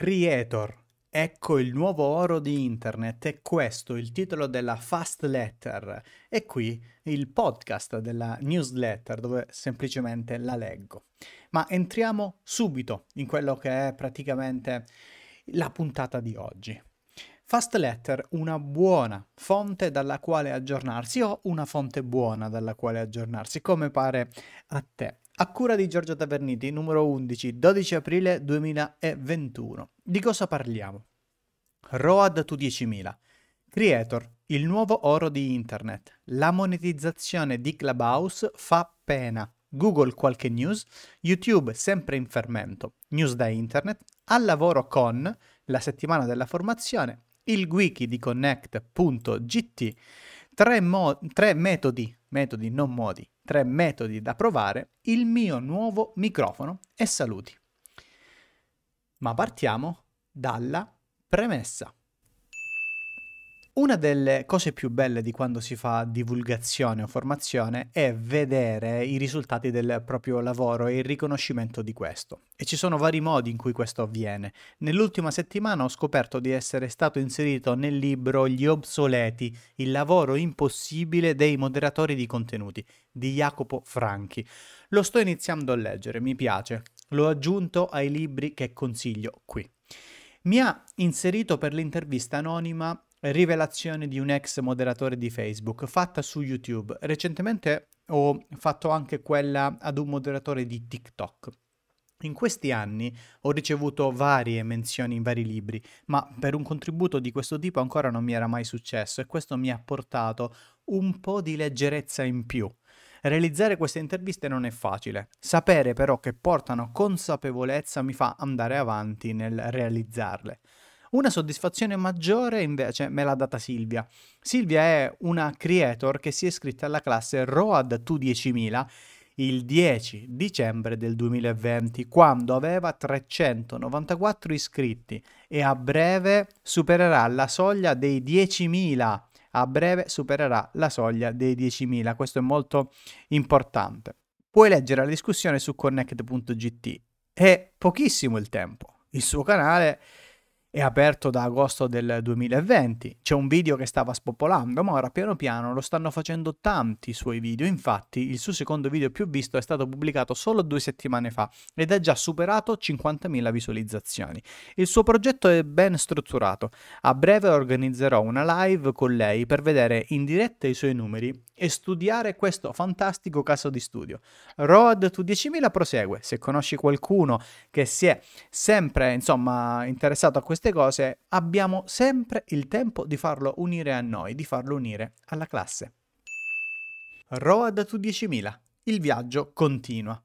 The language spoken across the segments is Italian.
Creator. Ecco il nuovo oro di internet, è questo il titolo della Fast Letter e qui il podcast della newsletter dove semplicemente la leggo. Ma entriamo subito in quello che è praticamente la puntata di oggi. Fast Letter, una buona fonte dalla quale aggiornarsi o una fonte buona dalla quale aggiornarsi, come pare a te. A cura di Giorgio Taverniti, numero 11, 12 aprile 2021. Di cosa parliamo? Road to 10.000. Creator, il nuovo oro di internet. La monetizzazione di Clubhouse fa pena. Google qualche news, YouTube sempre in fermento, news da internet, al lavoro con la settimana della formazione, il wiki di connect.gt, tre, mo- tre metodi, metodi non modi, tre metodi da provare, il mio nuovo microfono e saluti. Ma partiamo dalla premessa. Una delle cose più belle di quando si fa divulgazione o formazione è vedere i risultati del proprio lavoro e il riconoscimento di questo. E ci sono vari modi in cui questo avviene. Nell'ultima settimana ho scoperto di essere stato inserito nel libro Gli obsoleti, il lavoro impossibile dei moderatori di contenuti di Jacopo Franchi. Lo sto iniziando a leggere, mi piace. L'ho aggiunto ai libri che consiglio qui. Mi ha inserito per l'intervista anonima rivelazione di un ex moderatore di Facebook fatta su YouTube. Recentemente ho fatto anche quella ad un moderatore di TikTok. In questi anni ho ricevuto varie menzioni in vari libri, ma per un contributo di questo tipo ancora non mi era mai successo e questo mi ha portato un po' di leggerezza in più. Realizzare queste interviste non è facile, sapere però che portano consapevolezza mi fa andare avanti nel realizzarle. Una soddisfazione maggiore invece me l'ha data Silvia. Silvia è una creator che si è iscritta alla classe ROAD to 10.000 il 10 dicembre del 2020, quando aveva 394 iscritti e a breve supererà la soglia dei 10.000. A breve supererà la soglia dei 10.000. Questo è molto importante. Puoi leggere la discussione su connect.gt. È pochissimo il tempo. Il suo canale è aperto da agosto del 2020. C'è un video che stava spopolando, ma ora piano piano lo stanno facendo tanti suoi video. Infatti, il suo secondo video più visto è stato pubblicato solo due settimane fa ed ha già superato 50.000 visualizzazioni. Il suo progetto è ben strutturato. A breve organizzerò una live con lei per vedere in diretta i suoi numeri e studiare questo fantastico caso di studio. Road to 10.000 prosegue. Se conosci qualcuno che si è sempre, insomma, interessato a questo queste cose abbiamo sempre il tempo di farlo unire a noi, di farlo unire alla classe. Road to 10.000. Il viaggio continua.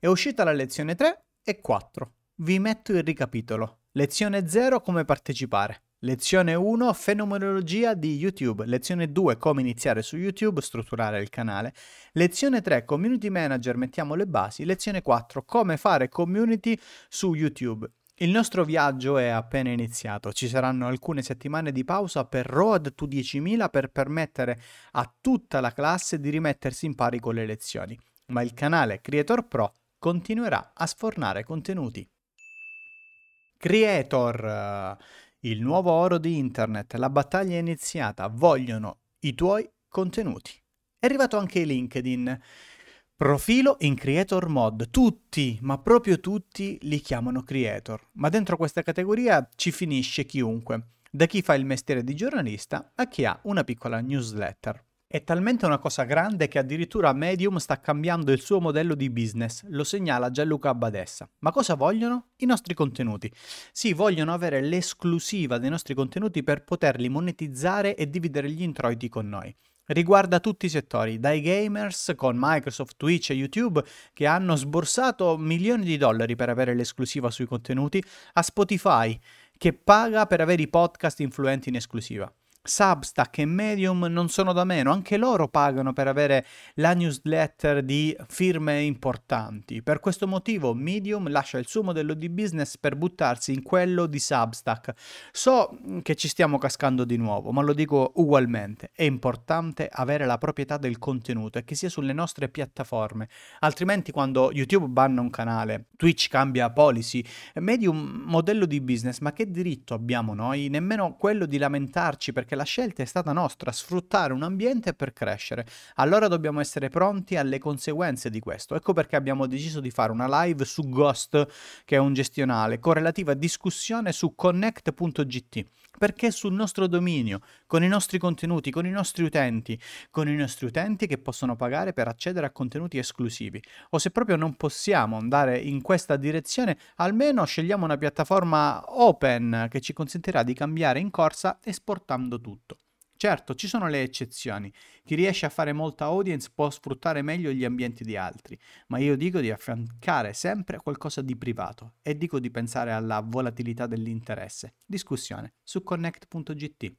È uscita la lezione 3 e 4. Vi metto il ricapitolo. Lezione 0 come partecipare. Lezione 1 fenomenologia di YouTube. Lezione 2 come iniziare su YouTube, strutturare il canale. Lezione 3 community manager, mettiamo le basi. Lezione 4 come fare community su YouTube. Il nostro viaggio è appena iniziato, ci saranno alcune settimane di pausa per Road to 10.000 per permettere a tutta la classe di rimettersi in pari con le lezioni, ma il canale Creator Pro continuerà a sfornare contenuti. Creator, il nuovo oro di internet, la battaglia è iniziata, vogliono i tuoi contenuti. È arrivato anche LinkedIn. Profilo in Creator Mod. Tutti, ma proprio tutti, li chiamano Creator. Ma dentro questa categoria ci finisce chiunque, da chi fa il mestiere di giornalista a chi ha una piccola newsletter. È talmente una cosa grande che addirittura Medium sta cambiando il suo modello di business, lo segnala Gianluca Badessa. Ma cosa vogliono? I nostri contenuti. Sì, vogliono avere l'esclusiva dei nostri contenuti per poterli monetizzare e dividere gli introiti con noi riguarda tutti i settori, dai gamers con Microsoft, Twitch e YouTube che hanno sborsato milioni di dollari per avere l'esclusiva sui contenuti, a Spotify che paga per avere i podcast influenti in esclusiva. Substack e Medium non sono da meno, anche loro pagano per avere la newsletter di firme importanti. Per questo motivo Medium lascia il suo modello di business per buttarsi in quello di Substack. So che ci stiamo cascando di nuovo, ma lo dico ugualmente, è importante avere la proprietà del contenuto e che sia sulle nostre piattaforme, altrimenti quando YouTube banna un canale, Twitch cambia policy, Medium modello di business, ma che diritto abbiamo noi? Nemmeno quello di lamentarci perché la scelta è stata nostra, sfruttare un ambiente per crescere. Allora dobbiamo essere pronti alle conseguenze di questo. Ecco perché abbiamo deciso di fare una live su Ghost, che è un gestionale, con relativa discussione su connect.gt perché sul nostro dominio, con i nostri contenuti, con i nostri utenti, con i nostri utenti che possono pagare per accedere a contenuti esclusivi. O se proprio non possiamo andare in questa direzione, almeno scegliamo una piattaforma open che ci consentirà di cambiare in corsa esportando tutto. Certo, ci sono le eccezioni. Chi riesce a fare molta audience può sfruttare meglio gli ambienti di altri, ma io dico di affiancare sempre qualcosa di privato e dico di pensare alla volatilità dell'interesse. Discussione su connect.gt.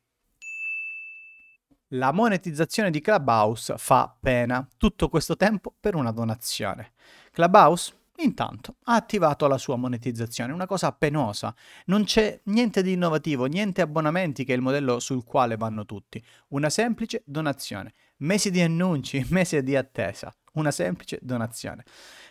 La monetizzazione di Clubhouse fa pena. Tutto questo tempo per una donazione. Clubhouse Intanto ha attivato la sua monetizzazione, una cosa penosa. Non c'è niente di innovativo, niente abbonamenti che è il modello sul quale vanno tutti. Una semplice donazione. Mesi di annunci, mesi di attesa. Una semplice donazione.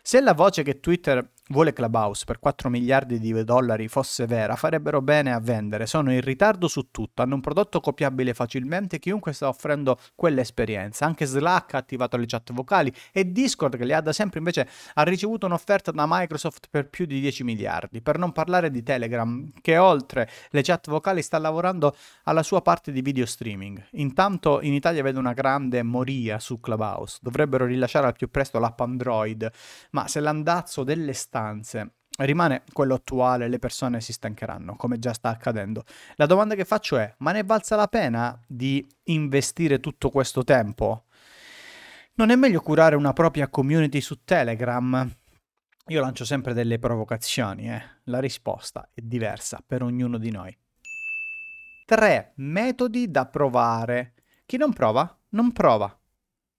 Se la voce che Twitter vuole Clubhouse per 4 miliardi di dollari fosse vera, farebbero bene a vendere. Sono in ritardo su tutto, hanno un prodotto copiabile facilmente, chiunque sta offrendo quell'esperienza. Anche Slack ha attivato le chat vocali e Discord, che le ha da sempre, invece ha ricevuto un'offerta da Microsoft per più di 10 miliardi. Per non parlare di Telegram, che oltre le chat vocali sta lavorando alla sua parte di video streaming. Intanto in Italia vedo una grande moria su Clubhouse. Dovrebbero rilasciare al più presto l'app Android, ma se l'andazzo dell'estate stanze rimane quello attuale, le persone si stancheranno, come già sta accadendo. La domanda che faccio è, ma ne valsa la pena di investire tutto questo tempo? Non è meglio curare una propria community su Telegram? Io lancio sempre delle provocazioni, eh. la risposta è diversa per ognuno di noi. 3 metodi da provare. Chi non prova, non prova.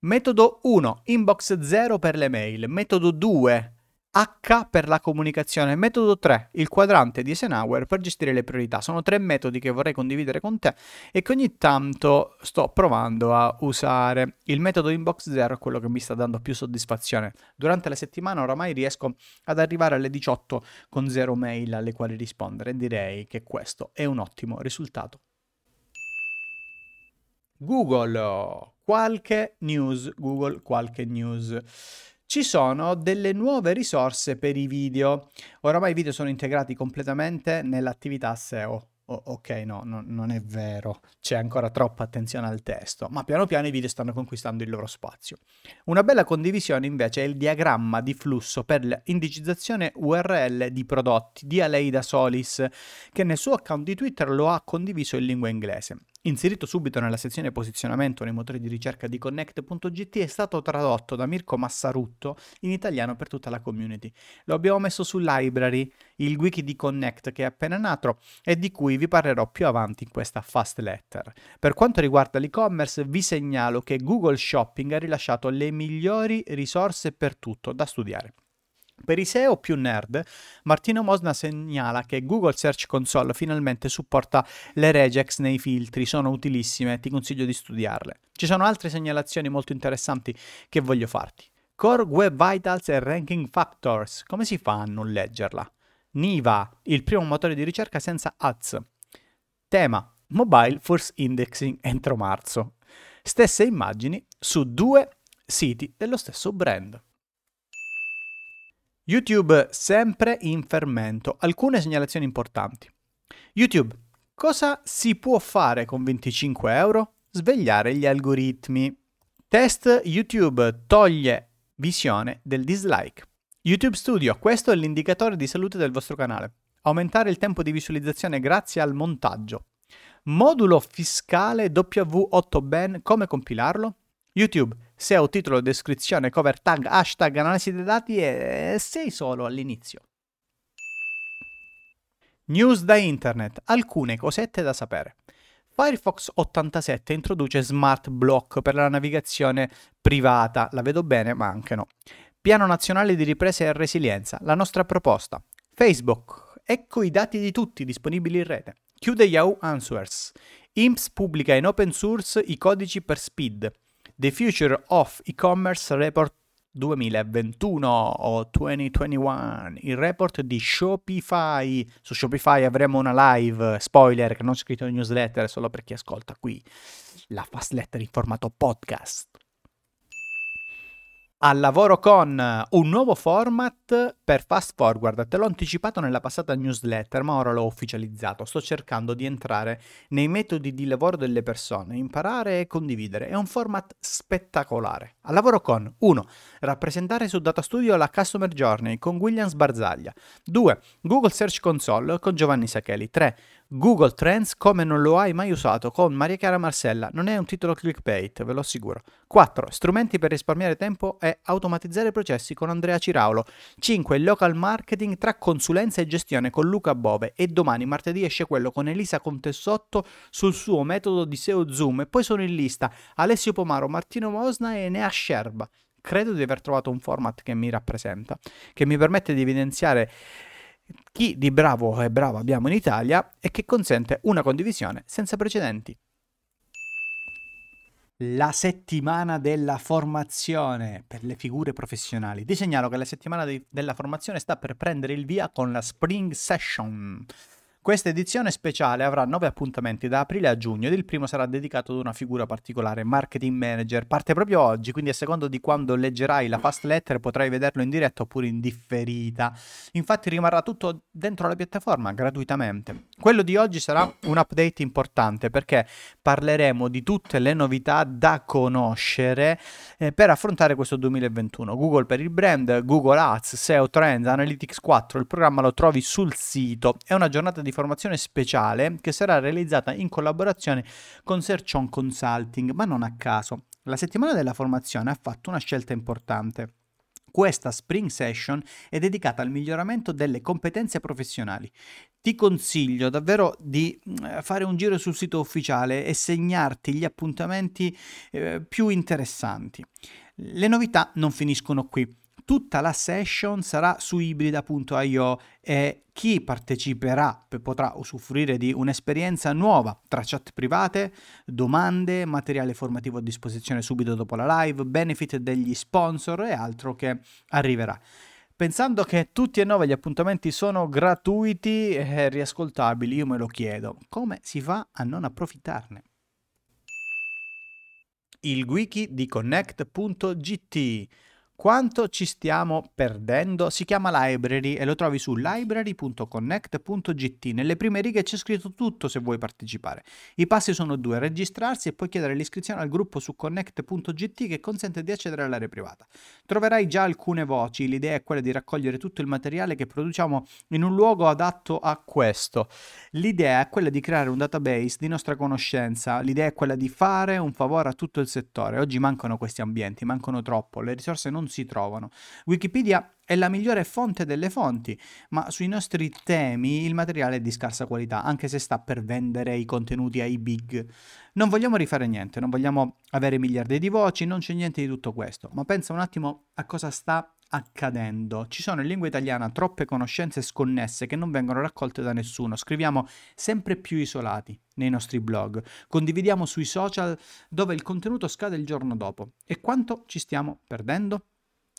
Metodo 1, inbox 0 per le mail. Metodo 2, H per la comunicazione. Metodo 3, il quadrante di Eisenhower per gestire le priorità. Sono tre metodi che vorrei condividere con te e che ogni tanto sto provando a usare. Il metodo inbox 0 è quello che mi sta dando più soddisfazione. Durante la settimana oramai riesco ad arrivare alle 18 con zero mail alle quali rispondere. Direi che questo è un ottimo risultato. Google, qualche news, Google, qualche news ci sono delle nuove risorse per i video. Oramai i video sono integrati completamente nell'attività SEO. Oh, ok, no, no, non è vero, c'è ancora troppa attenzione al testo, ma piano piano i video stanno conquistando il loro spazio. Una bella condivisione invece è il diagramma di flusso per l'indicizzazione URL di prodotti di Aleida Solis, che nel suo account di Twitter lo ha condiviso in lingua inglese. Inserito subito nella sezione posizionamento nei motori di ricerca di Connect.gt è stato tradotto da Mirko Massarutto in italiano per tutta la community. Lo abbiamo messo su Library, il wiki di Connect che è appena nato e di cui vi parlerò più avanti in questa fast letter. Per quanto riguarda l'e-commerce vi segnalo che Google Shopping ha rilasciato le migliori risorse per tutto da studiare. Per i SEO più nerd, Martino Mosna segnala che Google Search Console finalmente supporta le regex nei filtri, sono utilissime ti consiglio di studiarle. Ci sono altre segnalazioni molto interessanti che voglio farti. Core Web Vitals e Ranking Factors, come si fa a non leggerla? Niva, il primo motore di ricerca senza ads. Tema, Mobile Force Indexing entro marzo. Stesse immagini su due siti dello stesso brand. YouTube sempre in fermento. Alcune segnalazioni importanti. YouTube, cosa si può fare con 25 euro? Svegliare gli algoritmi. Test YouTube toglie visione del dislike. YouTube Studio, questo è l'indicatore di salute del vostro canale. Aumentare il tempo di visualizzazione grazie al montaggio. Modulo fiscale W8Ben, come compilarlo? YouTube, SEO, titolo, descrizione, cover tag, hashtag, analisi dei dati e sei solo all'inizio. News da internet, alcune cosette da sapere. Firefox 87 introduce Smart Block per la navigazione privata. La vedo bene, ma anche no. Piano nazionale di ripresa e resilienza, la nostra proposta. Facebook, ecco i dati di tutti disponibili in rete. Chiude Yahoo Answers. IMSS pubblica in open source i codici per Speed. The Future of E-Commerce Report 2021 o 2021, il report di Shopify. Su Shopify avremo una live, spoiler che non ho scritto in newsletter, solo per chi ascolta qui. La fast letter in formato podcast al lavoro con un nuovo format per Fast Forward. Te l'ho anticipato nella passata newsletter, ma ora l'ho ufficializzato. Sto cercando di entrare nei metodi di lavoro delle persone, imparare e condividere. È un format spettacolare. Al lavoro con 1. Rappresentare su Data Studio la Customer Journey con Williams Barzaglia. 2. Google Search Console con Giovanni Sacheli. 3. Google Trends come non lo hai mai usato con Maria Chiara Marcella. Non è un titolo clickbait, ve lo assicuro. 4. Strumenti per risparmiare tempo e automatizzare processi con Andrea Ciraulo. 5. Local marketing tra consulenza e gestione con Luca Bove. E domani, martedì, esce quello con Elisa Contessotto sul suo metodo di SEO Zoom. E poi sono in lista Alessio Pomaro, Martino Mosna e Nea Scerba. Credo di aver trovato un format che mi rappresenta, che mi permette di evidenziare chi di bravo e bravo abbiamo in Italia e che consente una condivisione senza precedenti. La settimana della formazione per le figure professionali. Ti segnalo che la settimana di, della formazione sta per prendere il via con la Spring Session. Questa edizione speciale avrà nove appuntamenti da aprile a giugno ed il primo sarà dedicato ad una figura particolare, marketing manager. Parte proprio oggi, quindi a secondo di quando leggerai la fast letter potrai vederlo in diretta oppure in differita. Infatti rimarrà tutto dentro la piattaforma gratuitamente. Quello di oggi sarà un update importante perché parleremo di tutte le novità da conoscere eh, per affrontare questo 2021. Google per il brand, Google Ads, SEO Trends, Analytics 4, il programma lo trovi sul sito. È una giornata di di formazione speciale che sarà realizzata in collaborazione con Search On Consulting, ma non a caso. La settimana della formazione ha fatto una scelta importante. Questa Spring Session è dedicata al miglioramento delle competenze professionali. Ti consiglio davvero di mm, fare un giro sul sito ufficiale e segnarti gli appuntamenti eh, più interessanti. Le novità non finiscono qui tutta la session sarà su ibrida.io e chi parteciperà potrà usufruire di un'esperienza nuova tra chat private, domande, materiale formativo a disposizione subito dopo la live, benefit degli sponsor e altro che arriverà. Pensando che tutti e nove gli appuntamenti sono gratuiti e riascoltabili, io me lo chiedo, come si fa a non approfittarne? Il wiki di connect.gt quanto ci stiamo perdendo? Si chiama Library e lo trovi su library.connect.gt. Nelle prime righe c'è scritto tutto se vuoi partecipare. I passi sono due, registrarsi e poi chiedere l'iscrizione al gruppo su connect.gt che consente di accedere all'area privata. Troverai già alcune voci, l'idea è quella di raccogliere tutto il materiale che produciamo in un luogo adatto a questo. L'idea è quella di creare un database di nostra conoscenza, l'idea è quella di fare un favore a tutto il settore. Oggi mancano questi ambienti, mancano troppo, le risorse non si trovano. Wikipedia è la migliore fonte delle fonti, ma sui nostri temi il materiale è di scarsa qualità, anche se sta per vendere i contenuti ai big. Non vogliamo rifare niente, non vogliamo avere miliardi di voci, non c'è niente di tutto questo, ma pensa un attimo a cosa sta accadendo. Ci sono in lingua italiana troppe conoscenze sconnesse che non vengono raccolte da nessuno. Scriviamo sempre più isolati nei nostri blog. Condividiamo sui social dove il contenuto scade il giorno dopo. E quanto ci stiamo perdendo?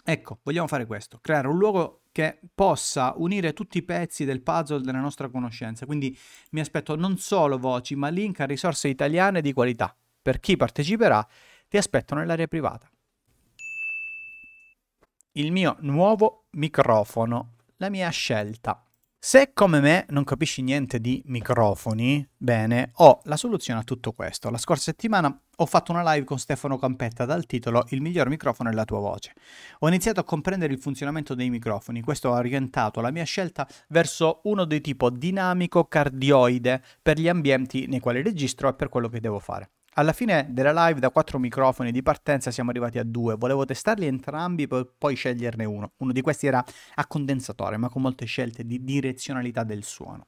Ecco, vogliamo fare questo, creare un luogo che possa unire tutti i pezzi del puzzle della nostra conoscenza. Quindi mi aspetto non solo voci, ma link a risorse italiane di qualità. Per chi parteciperà, ti aspetto nell'area privata. Il mio nuovo microfono, la mia scelta. Se come me non capisci niente di microfoni, bene, ho la soluzione a tutto questo. La scorsa settimana ho fatto una live con Stefano Campetta dal titolo Il miglior microfono è la tua voce. Ho iniziato a comprendere il funzionamento dei microfoni, questo ha orientato la mia scelta verso uno dei tipo dinamico cardioide per gli ambienti nei quali registro e per quello che devo fare. Alla fine della live da quattro microfoni di partenza siamo arrivati a due, volevo testarli entrambi per poi sceglierne uno. Uno di questi era a condensatore, ma con molte scelte di direzionalità del suono.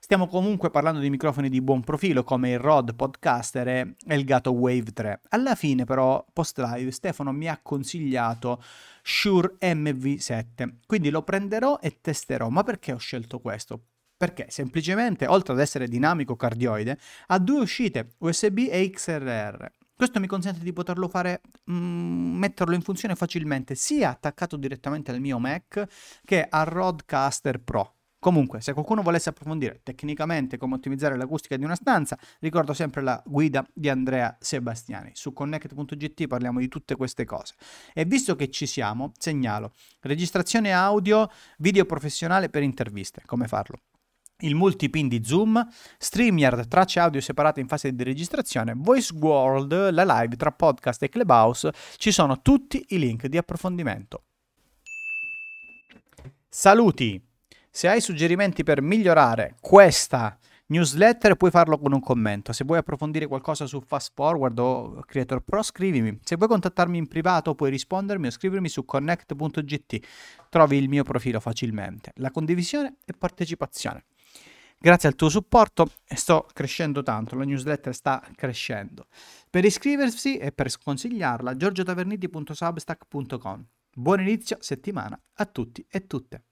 Stiamo comunque parlando di microfoni di buon profilo come il Rode Podcaster e il Gato Wave 3. Alla fine però, post live, Stefano mi ha consigliato Shure MV7, quindi lo prenderò e testerò. Ma perché ho scelto questo? Perché semplicemente, oltre ad essere dinamico cardioide, ha due uscite USB e XLR. Questo mi consente di poterlo fare, mm, metterlo in funzione facilmente, sia attaccato direttamente al mio Mac che al Rodecaster Pro. Comunque, se qualcuno volesse approfondire tecnicamente come ottimizzare l'acustica di una stanza, ricordo sempre la guida di Andrea Sebastiani. Su connect.gt parliamo di tutte queste cose. E visto che ci siamo, segnalo registrazione audio, video professionale per interviste. Come farlo? Il multipin di Zoom, StreamYard, tracce audio separate in fase di registrazione, Voice World, la live tra podcast e Clubhouse, ci sono tutti i link di approfondimento. Saluti! Se hai suggerimenti per migliorare questa newsletter puoi farlo con un commento. Se vuoi approfondire qualcosa su Fast Forward o Creator Pro scrivimi. Se vuoi contattarmi in privato puoi rispondermi o scrivermi su connect.gt. Trovi il mio profilo facilmente. La condivisione e partecipazione. Grazie al tuo supporto sto crescendo tanto, la newsletter sta crescendo. Per iscriversi e per sconsigliarla, giorgiotaverniti.substack.com. Buon inizio settimana a tutti e tutte.